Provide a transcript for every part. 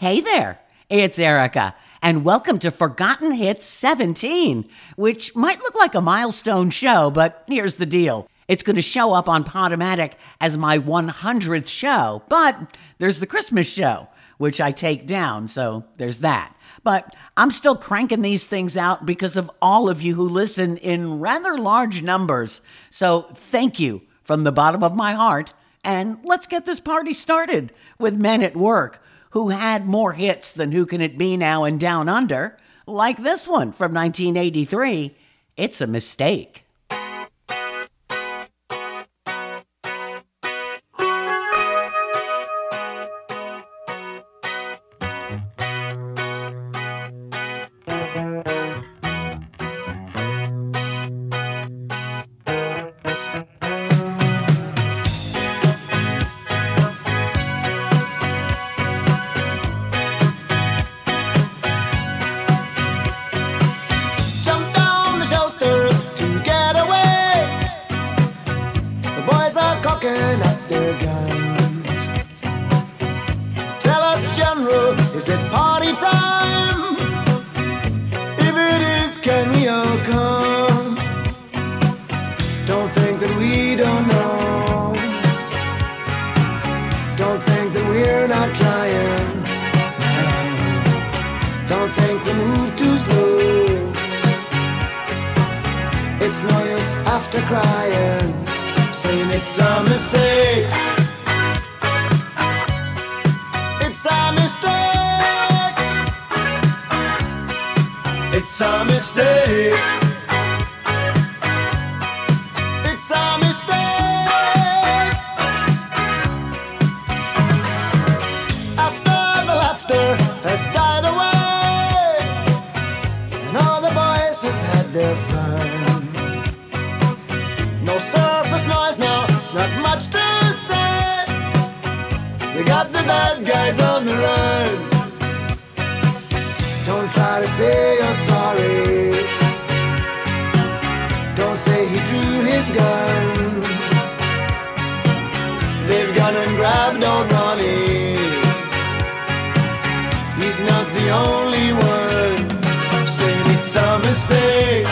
Hey there, it's Erica, and welcome to Forgotten Hits 17, which might look like a milestone show, but here's the deal. It's going to show up on Podomatic as my 100th show, but there's the Christmas show, which I take down, so there's that. But I'm still cranking these things out because of all of you who listen in rather large numbers. So thank you from the bottom of my heart, and let's get this party started with Men at Work who had more hits than Who Can It Be Now and Down Under, like this one from 1983 It's a Mistake. It's a mistake. It's a mistake. After the laughter has died away, and all the boys have had their fun. No surface noise now, not much to say. They got the bad guys on the run. To say you're sorry. Don't say he drew his gun. They've gone and grabbed old Ronnie. He's not the only one saying it's a mistake.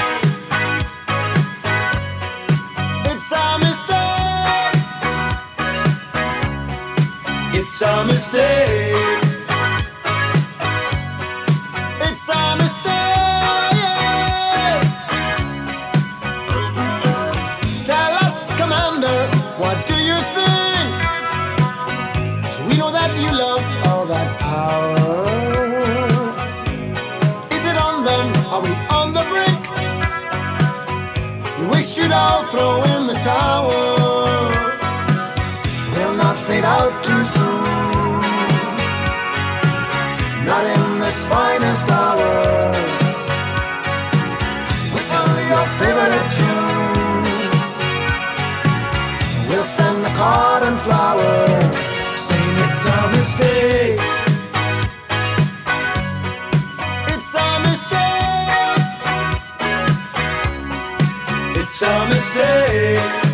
It's a mistake. It's a mistake. In finest hour. Only your favorite tune? We'll send the card and flower, saying it's a mistake. It's a mistake. It's a mistake.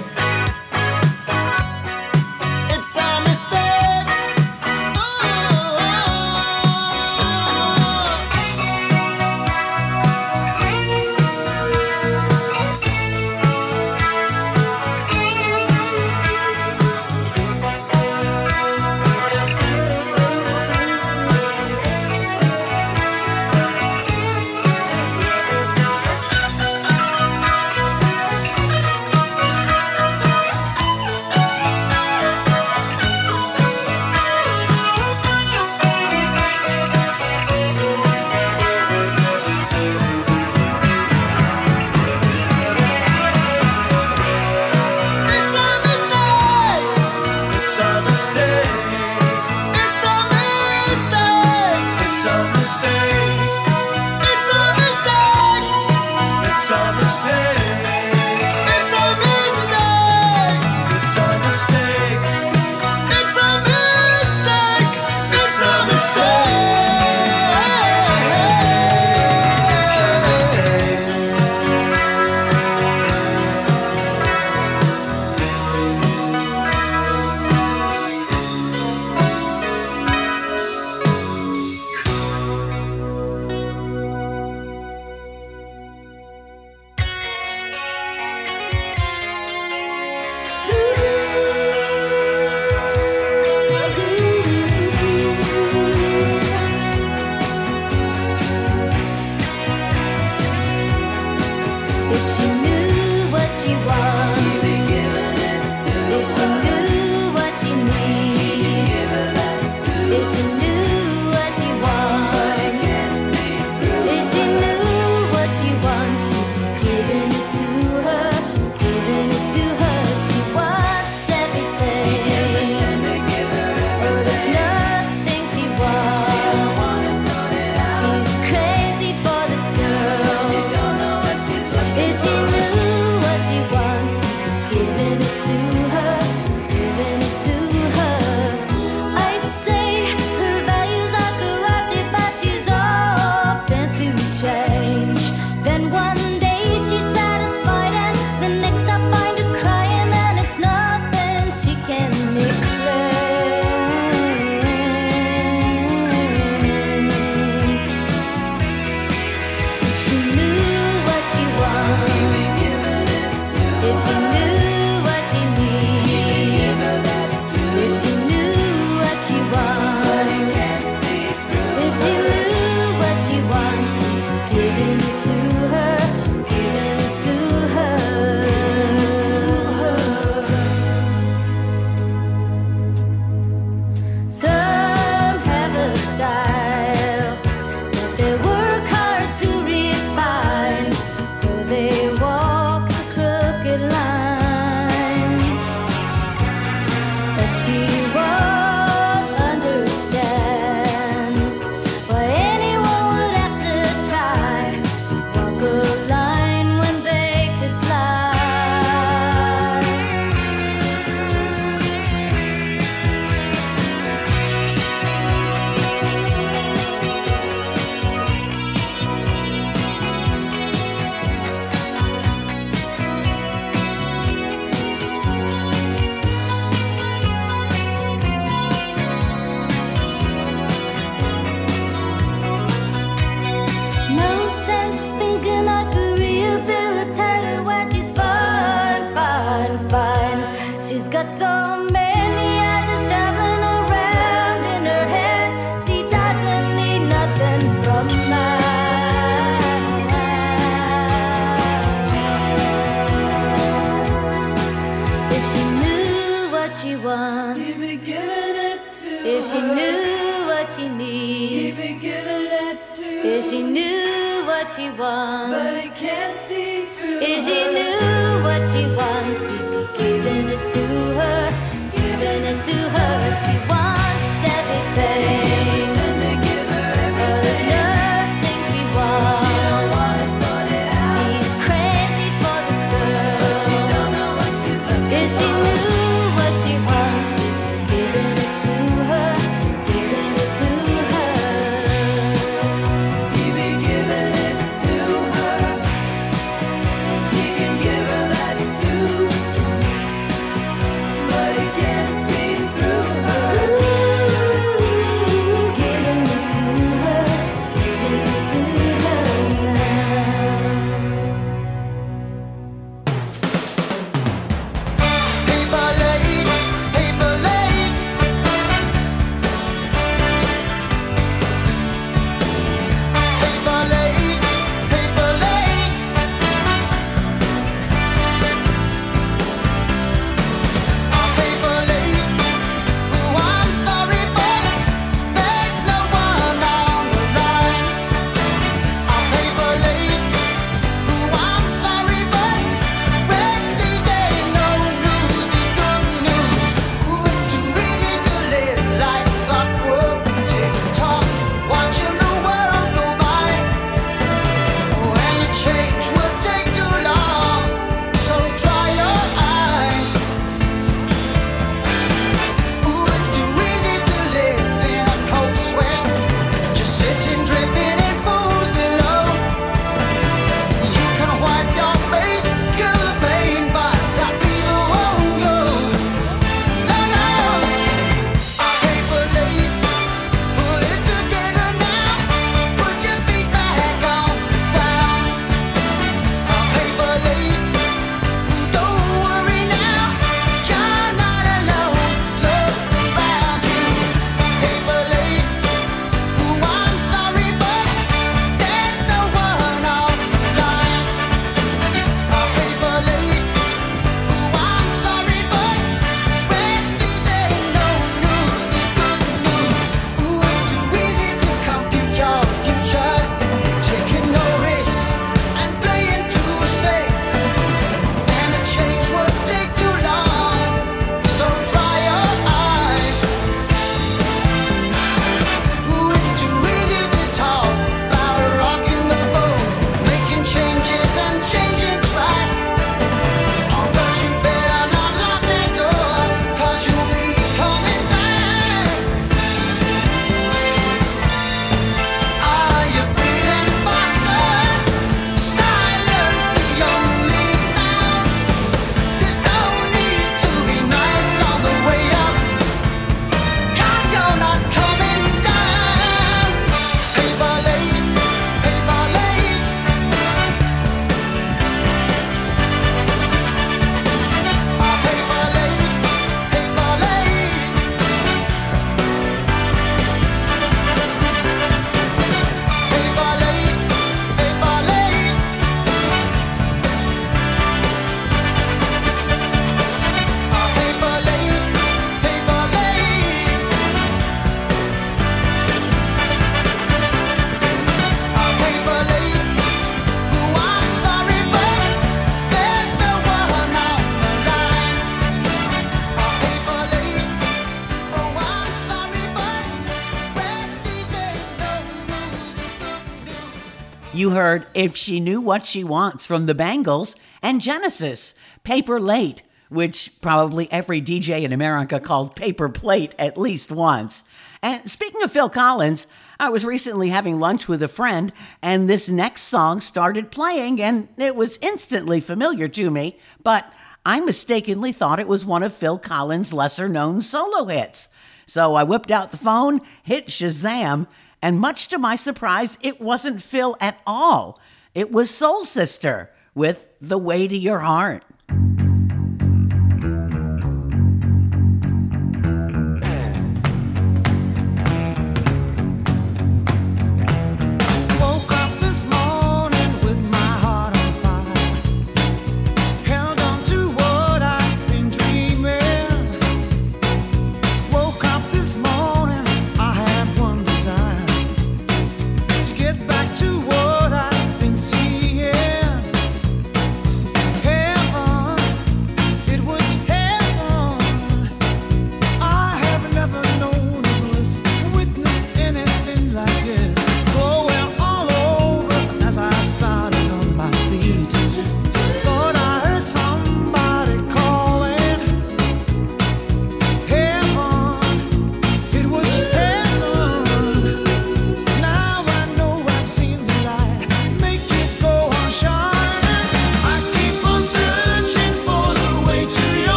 if she knew what she wants from the Bangles and Genesis, Paper Late, which probably every DJ in America called Paper Plate at least once. And speaking of Phil Collins, I was recently having lunch with a friend, and this next song started playing, and it was instantly familiar to me, but I mistakenly thought it was one of Phil Collins' lesser known solo hits. So I whipped out the phone, hit Shazam, and much to my surprise, it wasn't Phil at all. It was Soulsister with The Way to Your Heart.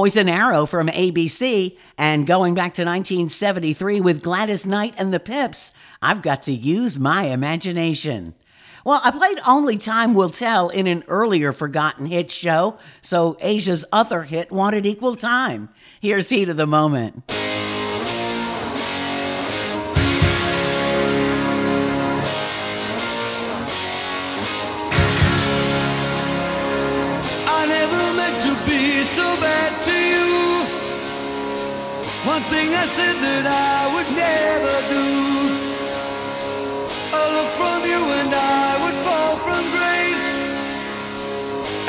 Poison Arrow from ABC, and going back to 1973 with Gladys Knight and the Pips, I've got to use my imagination. Well, I played Only Time Will Tell in an earlier Forgotten hit show, so Asia's other hit wanted equal time. Here's Heat of the Moment. One thing I said that I would never do. A look from you and I would fall from grace.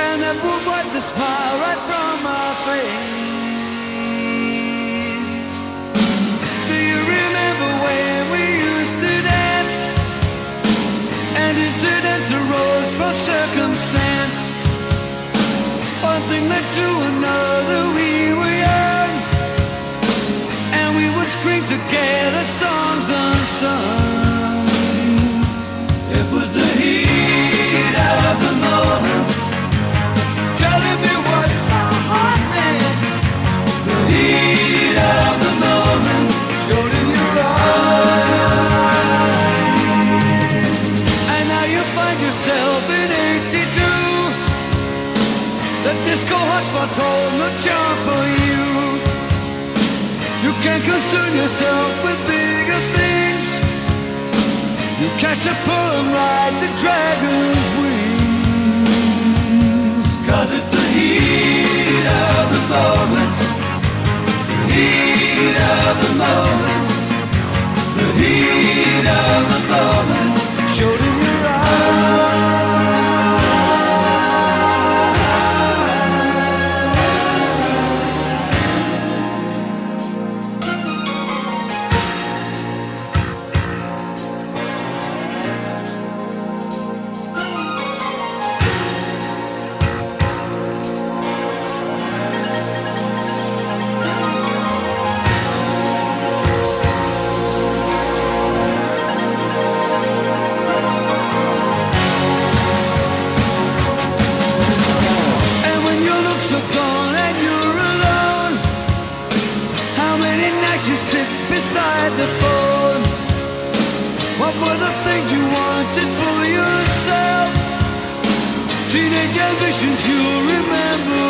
And that would wipe the smile right from my face. It was the heat of the moment. Telling me what my heart meant. The heat of the moment showed in your eyes. And now you find yourself in 82. The disco hotspots hold no charm for you. You can't concern yourself with. You catch a pull and ride the dragon's wings. Cause it's the heat of the moment. The heat of the moment. The heat of the moment. beside the phone? What were the things you wanted for yourself? Teenage ambitions you'll remember.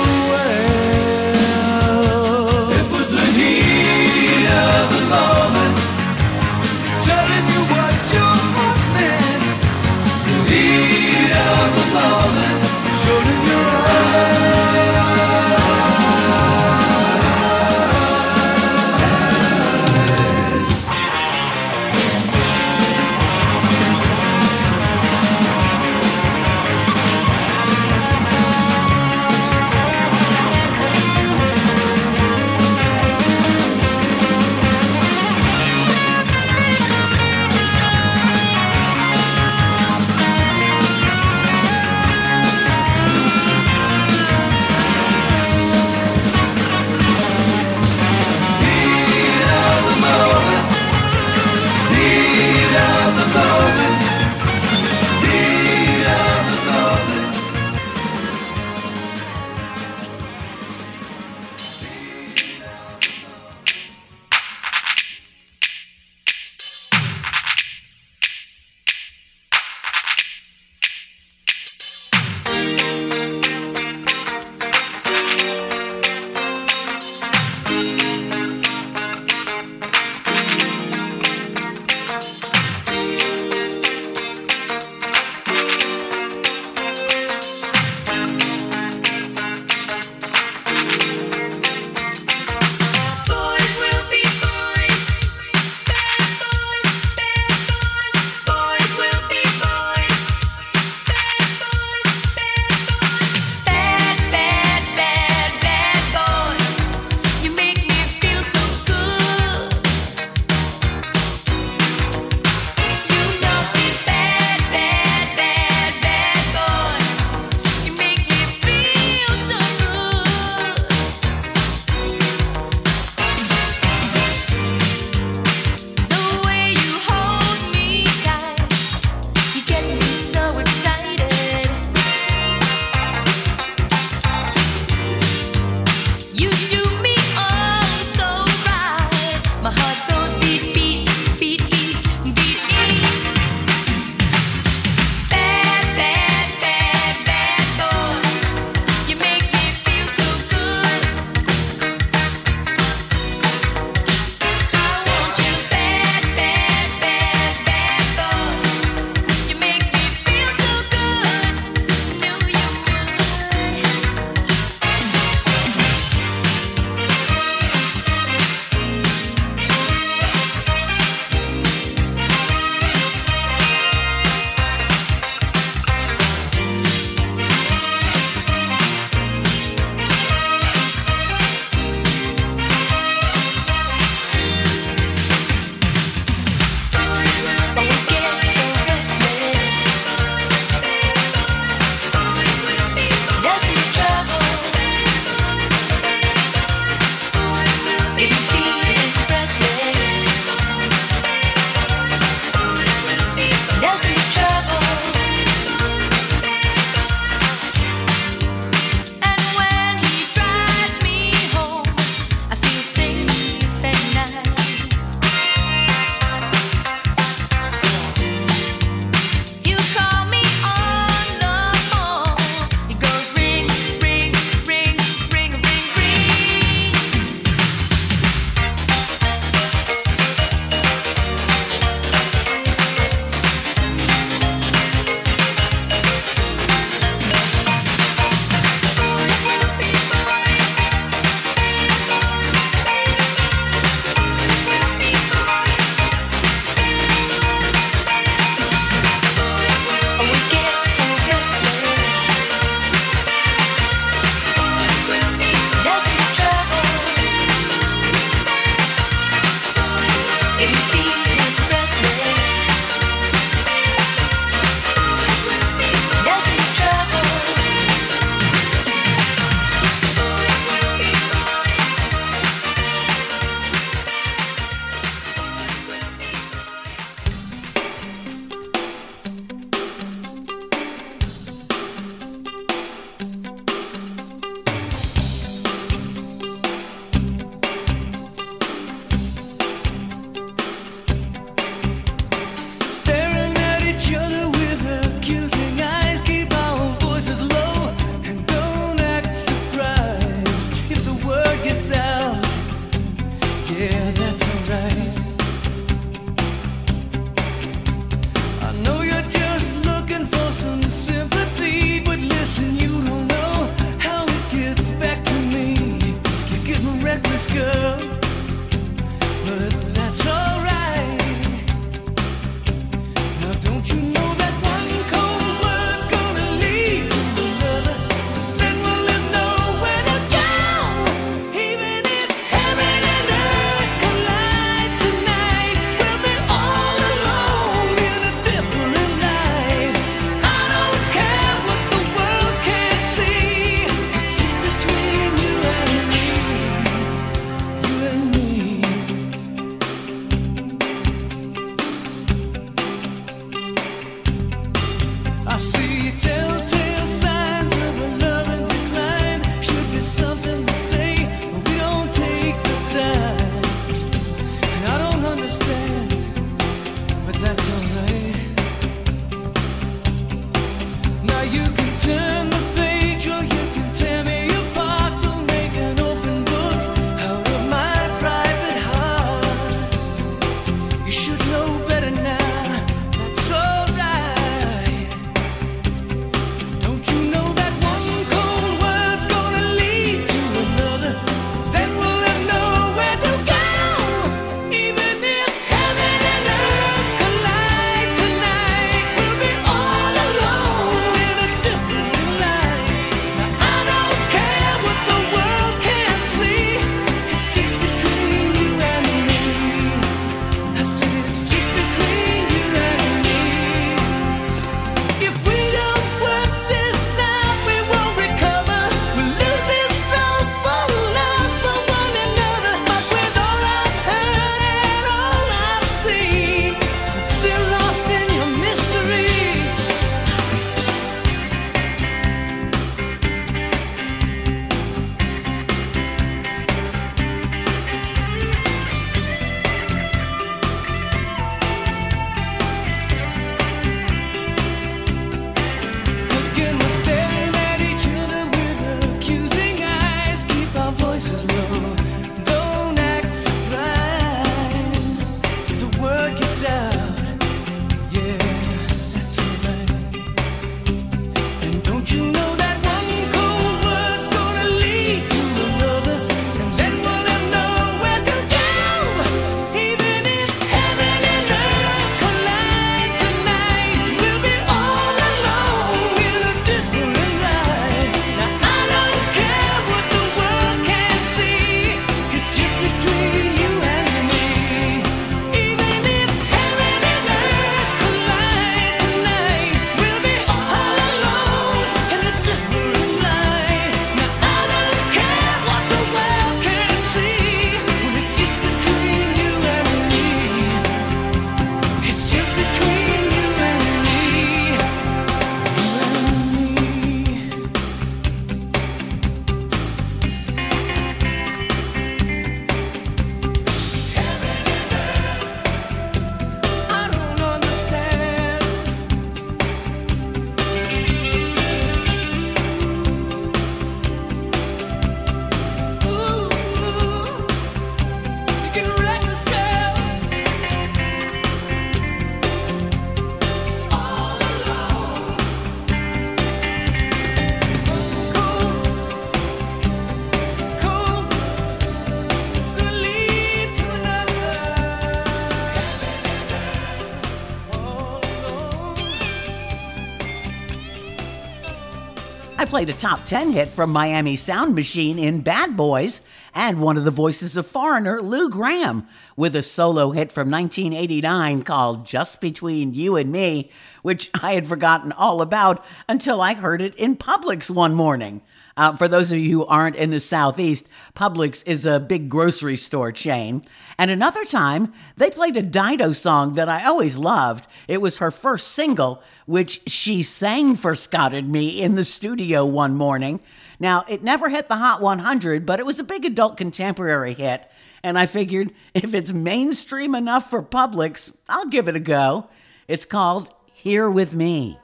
I played a top 10 hit from Miami Sound Machine in Bad Boys, and one of the voices of Foreigner, Lou Gramm, with a solo hit from 1989 called Just Between You and Me, which I had forgotten all about until I heard it in Publix one morning. Uh, for those of you who aren't in the Southeast, Publix is a big grocery store chain. And another time, they played a Dido song that I always loved. It was her first single, which she sang for Scott and me in the studio one morning. Now, it never hit the Hot 100, but it was a big adult contemporary hit. And I figured if it's mainstream enough for Publix, I'll give it a go. It's called Here With Me.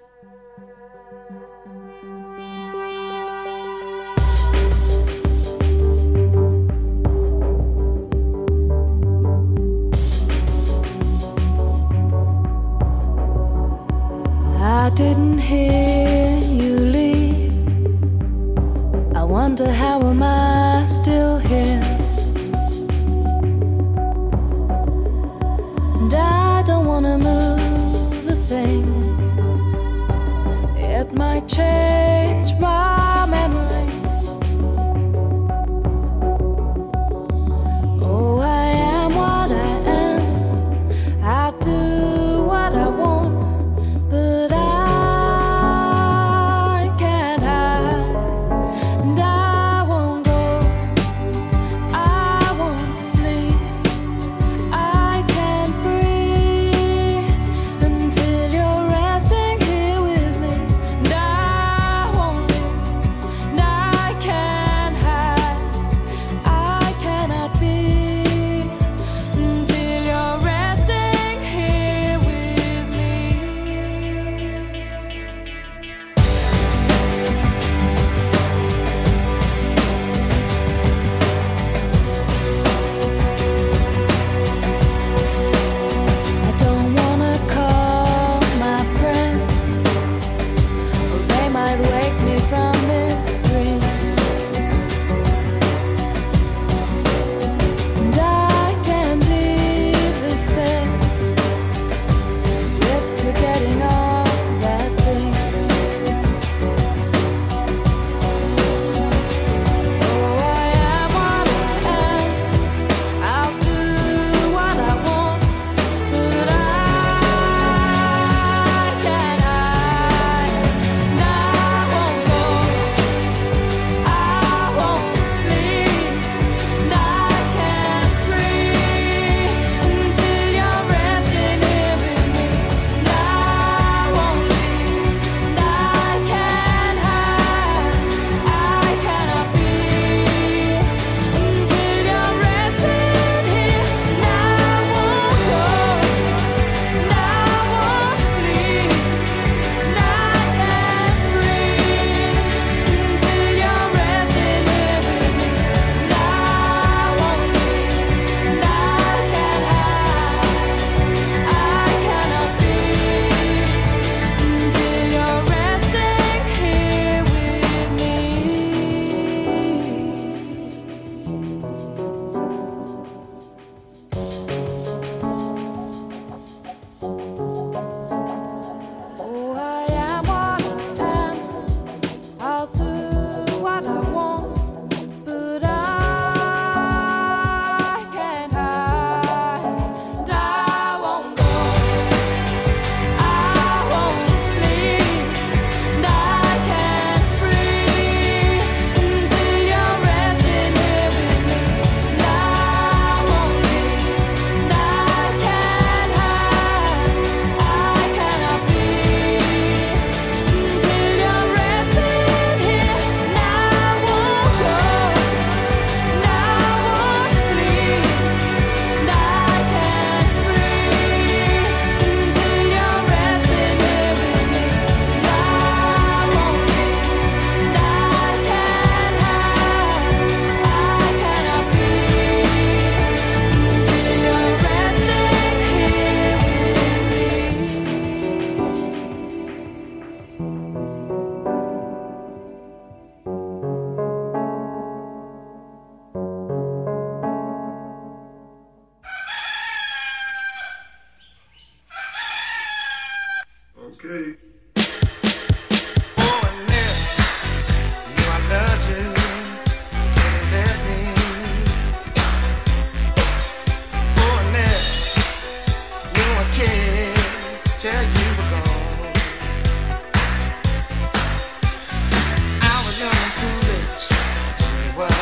I didn't hear you leave. I wonder how am I still here? And I don't wanna move a thing. It might change my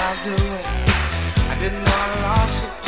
I was doing. I didn't know I lost it.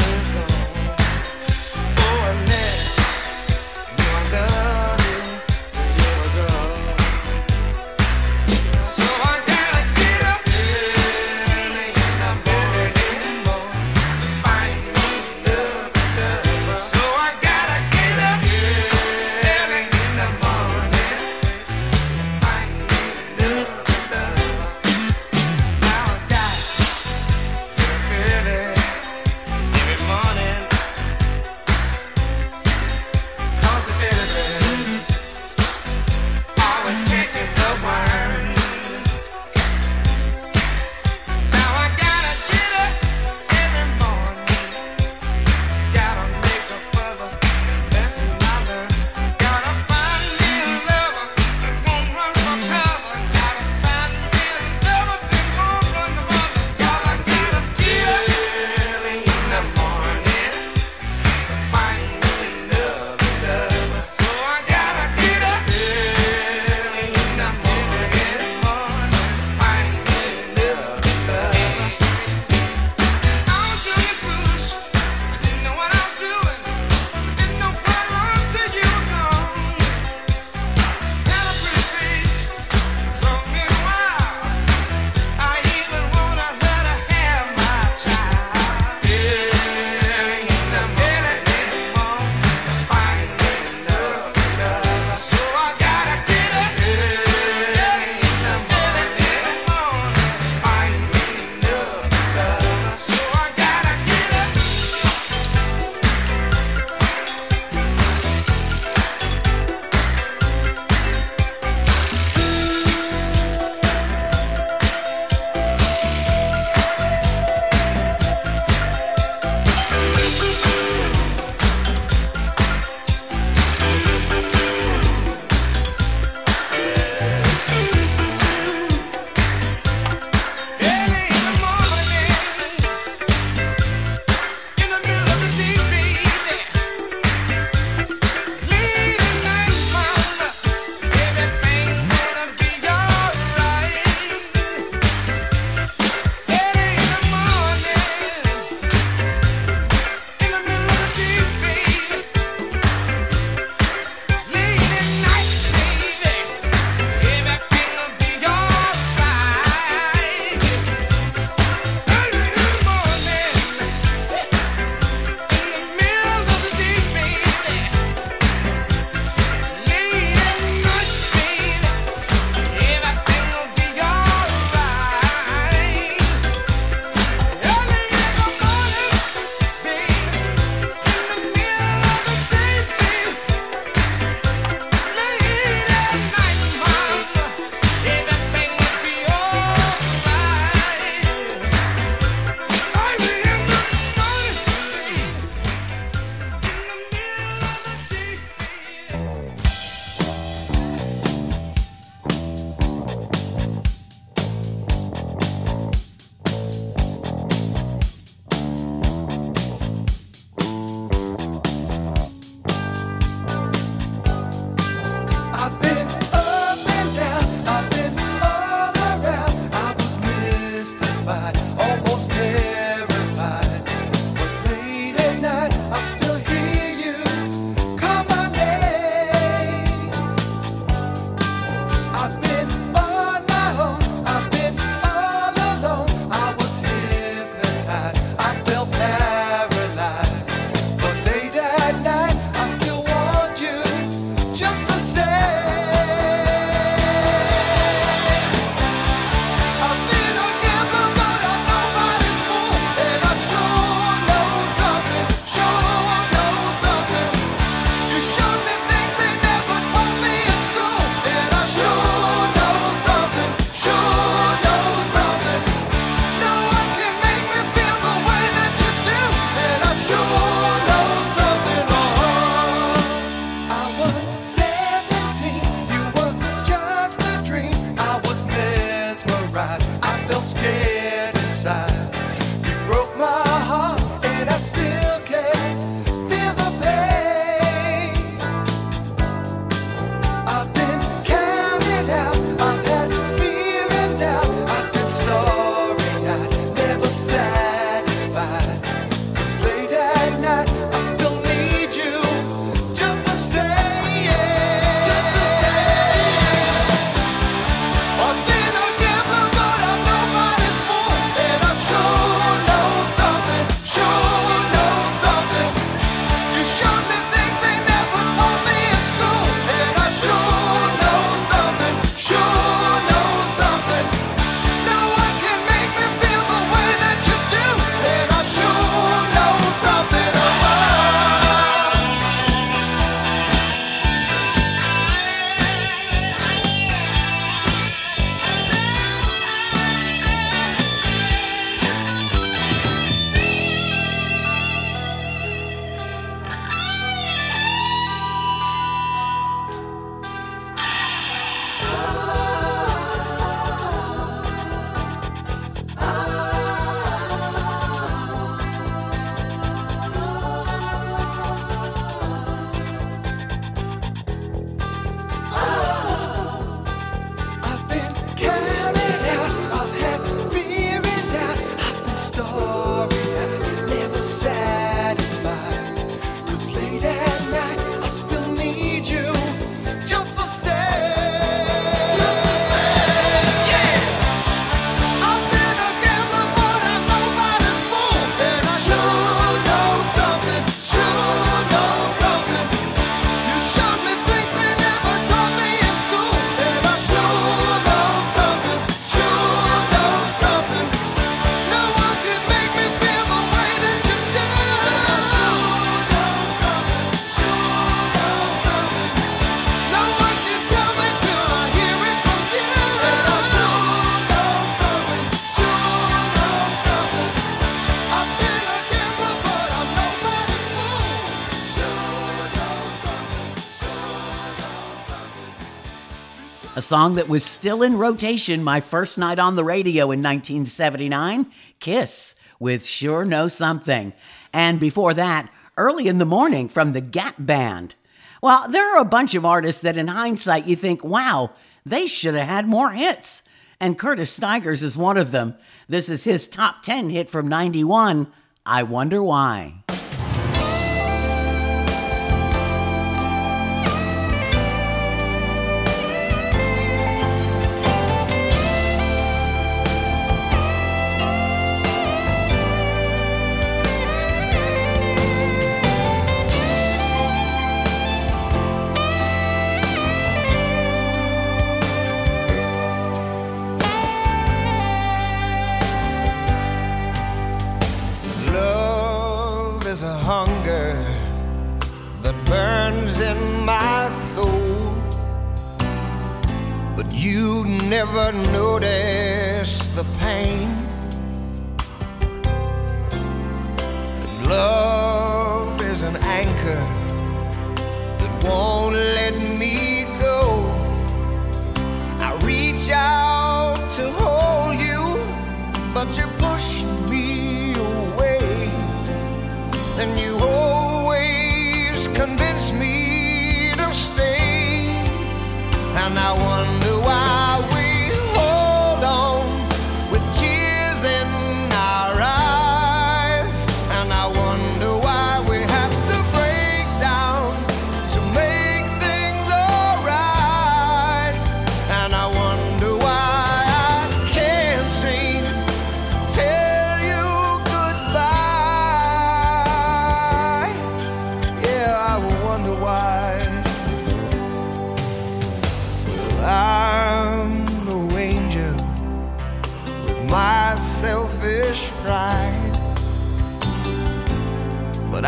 Song that was still in rotation my first night on the radio in 1979 Kiss with Sure Know Something. And before that, Early in the Morning from the Gap Band. Well, there are a bunch of artists that in hindsight you think, wow, they should have had more hits. And Curtis Stigers is one of them. This is his top 10 hit from 91, I Wonder Why.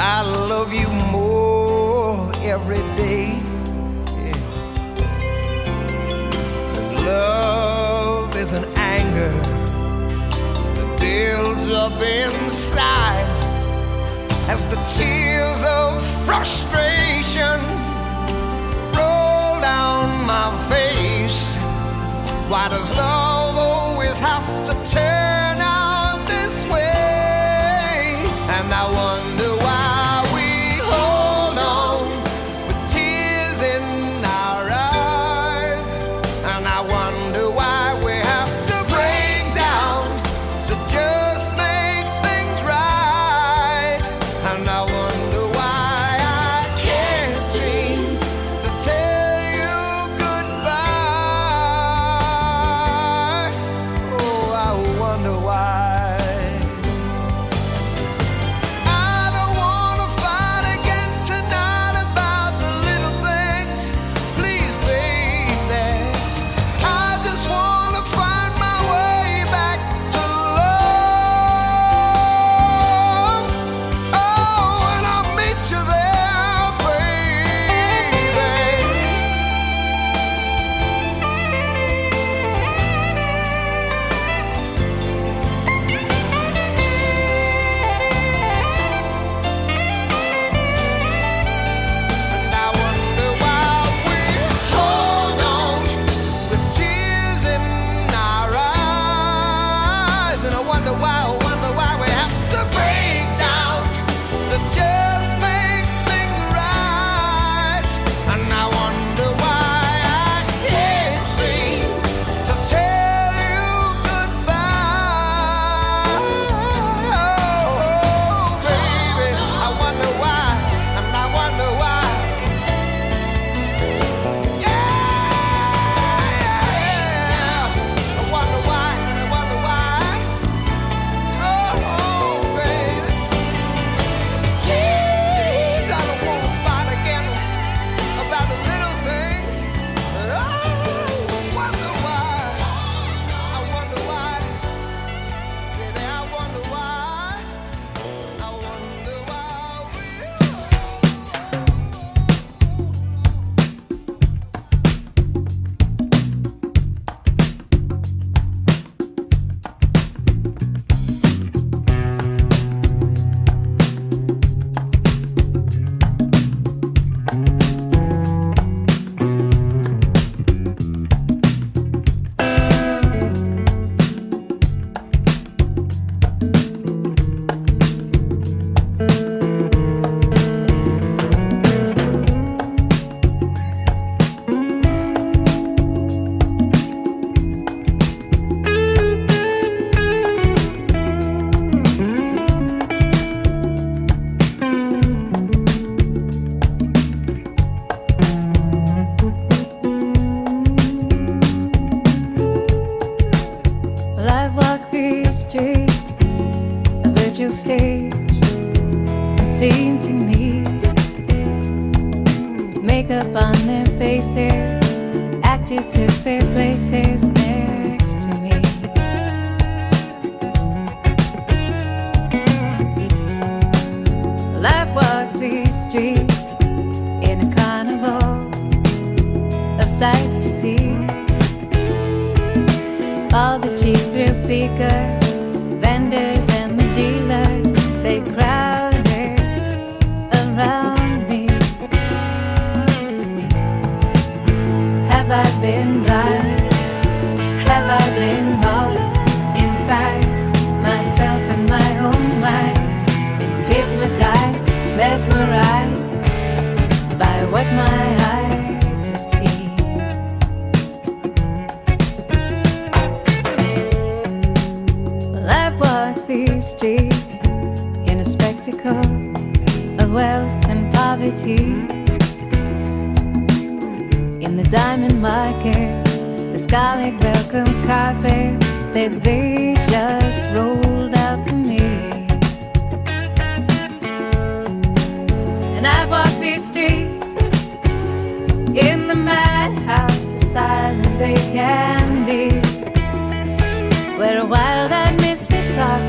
I love you more every day. Yeah. Love is an anger that builds up inside as the tears of frustration roll down my face. Why does love stage. It seemed to me, makeup on their faces, actors took their places next to me. Life I've walked these streets in a carnival of sights to see. All the cheap thrill seekers, vendors. Been blind? Have I been lost inside myself and my own mind? Hypnotized, mesmerized by what my eyes seen. Well, I've walked these streets in a spectacle of wealth and poverty. Diamond market, the scarlet welcome carpet. That they just rolled out for me. And I've walked these streets in the madhouse, asylum they can be. Where a wild-eyed misfit prophet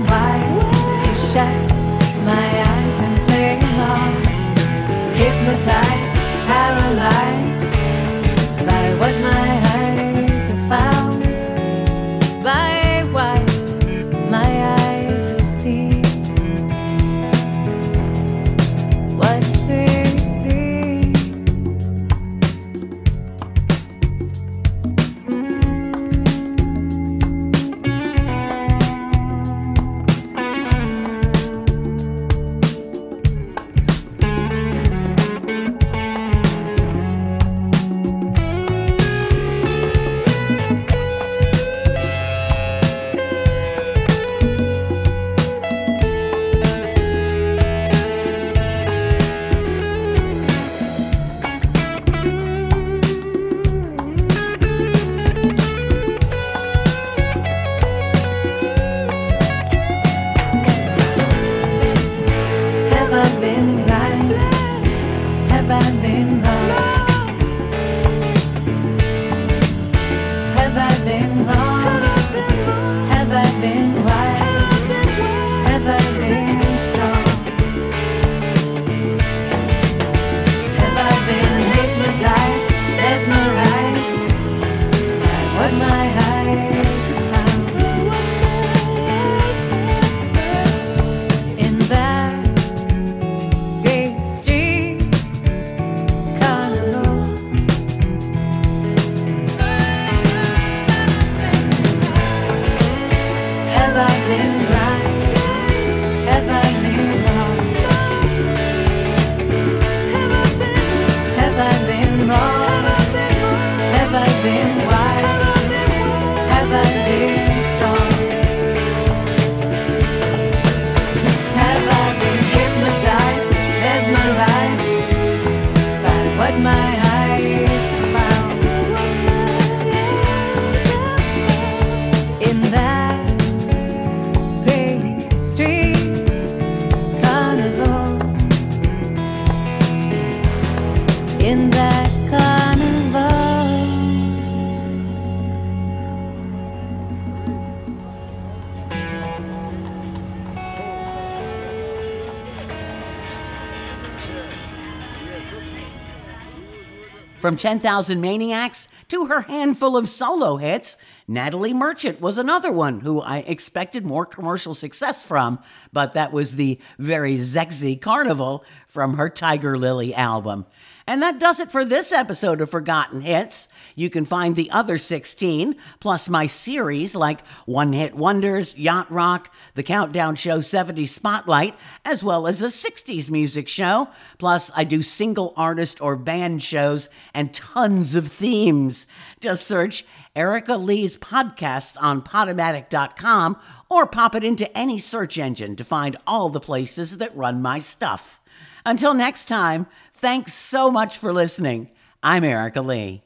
From 10,000 Maniacs to her handful of solo hits, Natalie Merchant was another one who I expected more commercial success from, but that was the very sexy Carnival from her Tigerlily album. And that does it for this episode of Forgotten Hits. You can find the other 16, plus my series like One Hit Wonders, Yacht Rock, The Countdown Show 70 Spotlight, as well as a 60s music show. Plus, I do single artist or band shows and tons of themes. Just search Erica Lee's podcast on Podomatic.com or pop it into any search engine to find all the places that run my stuff. Until next time, thanks so much for listening. I'm Erica Lee.